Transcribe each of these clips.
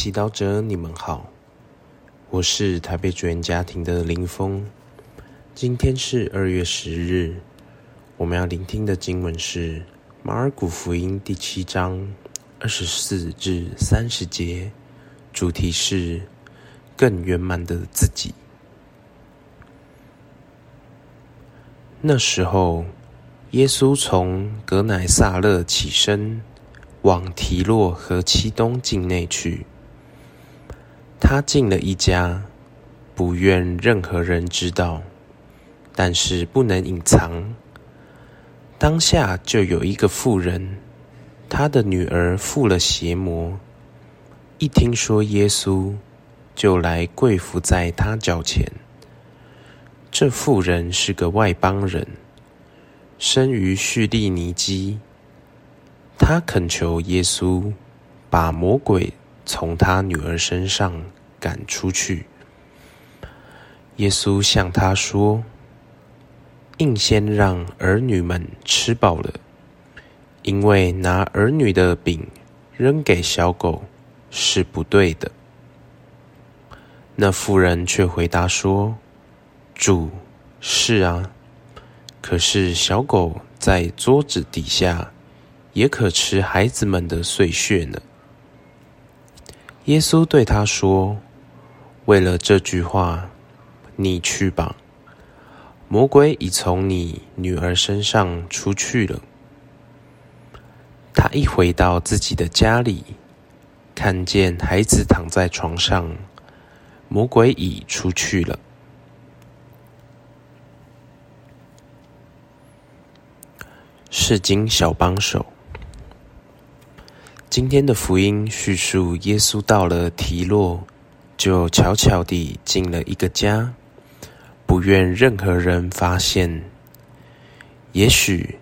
祈祷者，你们好，我是台北主人家庭的林峰。今天是二月十日，我们要聆听的经文是马尔谷福音第七章二十四至三十节，主题是更圆满的自己。那时候，耶稣从格乃撒勒起身，往提洛和七东境内去。他进了一家，不愿任何人知道，但是不能隐藏。当下就有一个妇人，她的女儿附了邪魔，一听说耶稣，就来跪伏在他脚前。这妇人是个外邦人，生于叙利尼基。他恳求耶稣把魔鬼从他女儿身上赶出去。耶稣向他说：“应先让儿女们吃饱了，因为拿儿女的饼扔给小狗是不对的。”那妇人却回答说。主是啊，可是小狗在桌子底下也可吃孩子们的碎屑呢。耶稣对他说：“为了这句话，你去吧。魔鬼已从你女儿身上出去了。”他一回到自己的家里，看见孩子躺在床上，魔鬼已出去了。圣经小帮手，今天的福音叙述耶稣到了提洛，就悄悄地进了一个家，不愿任何人发现。也许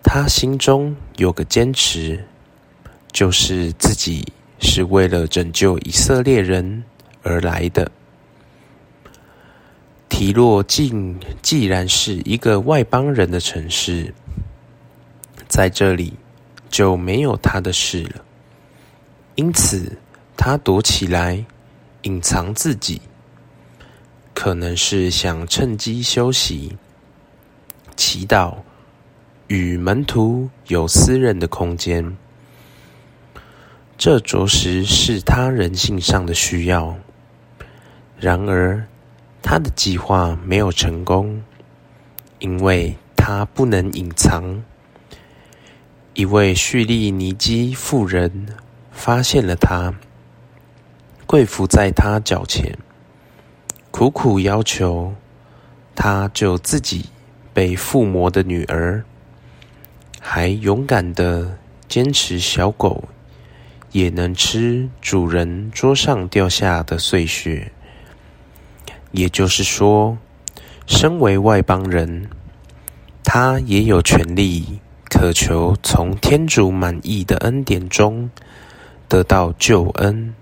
他心中有个坚持，就是自己是为了拯救以色列人而来的。提洛竟既然是一个外邦人的城市。在这里就没有他的事了，因此他躲起来，隐藏自己，可能是想趁机休息、祈祷，与门徒有私人的空间。这着实是他人性上的需要。然而，他的计划没有成功，因为他不能隐藏。一位叙利尼基妇人发现了他，跪伏在他脚前，苦苦要求他救自己被附魔的女儿，还勇敢的坚持小狗也能吃主人桌上掉下的碎屑。也就是说，身为外邦人，他也有权利。渴求从天主满意的恩典中得到救恩。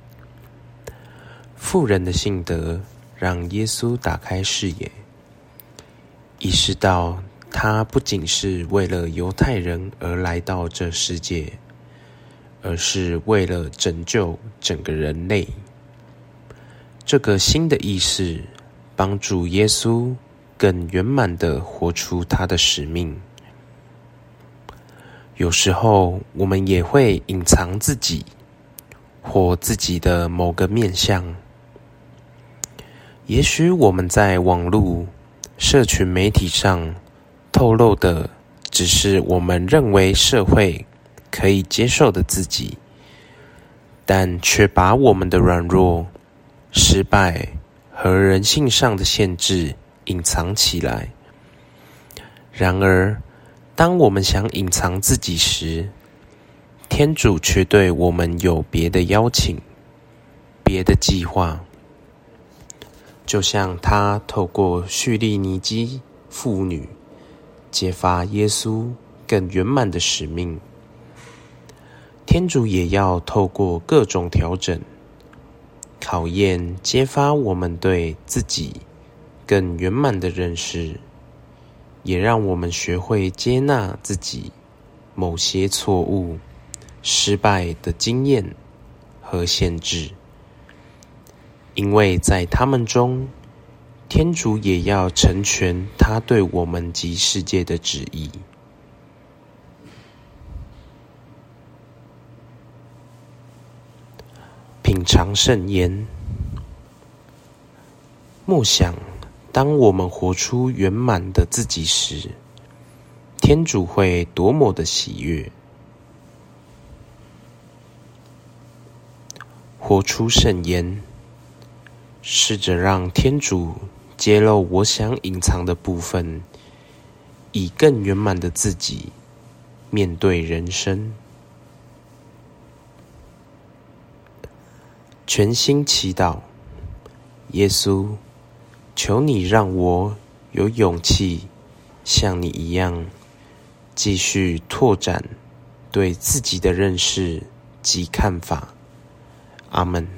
富人的性德让耶稣打开视野，意识到他不仅是为了犹太人而来到这世界，而是为了拯救整个人类。这个新的意识帮助耶稣更圆满的活出他的使命。有时候，我们也会隐藏自己或自己的某个面相。也许我们在网络、社群媒体上透露的，只是我们认为社会可以接受的自己，但却把我们的软弱、失败和人性上的限制隐藏起来。然而，当我们想隐藏自己时，天主却对我们有别的邀请、别的计划。就像他透过叙利尼基妇女揭发耶稣更圆满的使命，天主也要透过各种调整、考验，揭发我们对自己更圆满的认识。也让我们学会接纳自己某些错误、失败的经验和限制。因为在他们中，天主也要成全他对我们及世界的旨意。品尝圣言，默想：当我们活出圆满的自己时，天主会多么的喜悦！活出圣言，试着让天主揭露我想隐藏的部分，以更圆满的自己面对人生。全心祈祷，耶稣，求你让我有勇气像你一样，继续拓展对自己的认识及看法。阿门。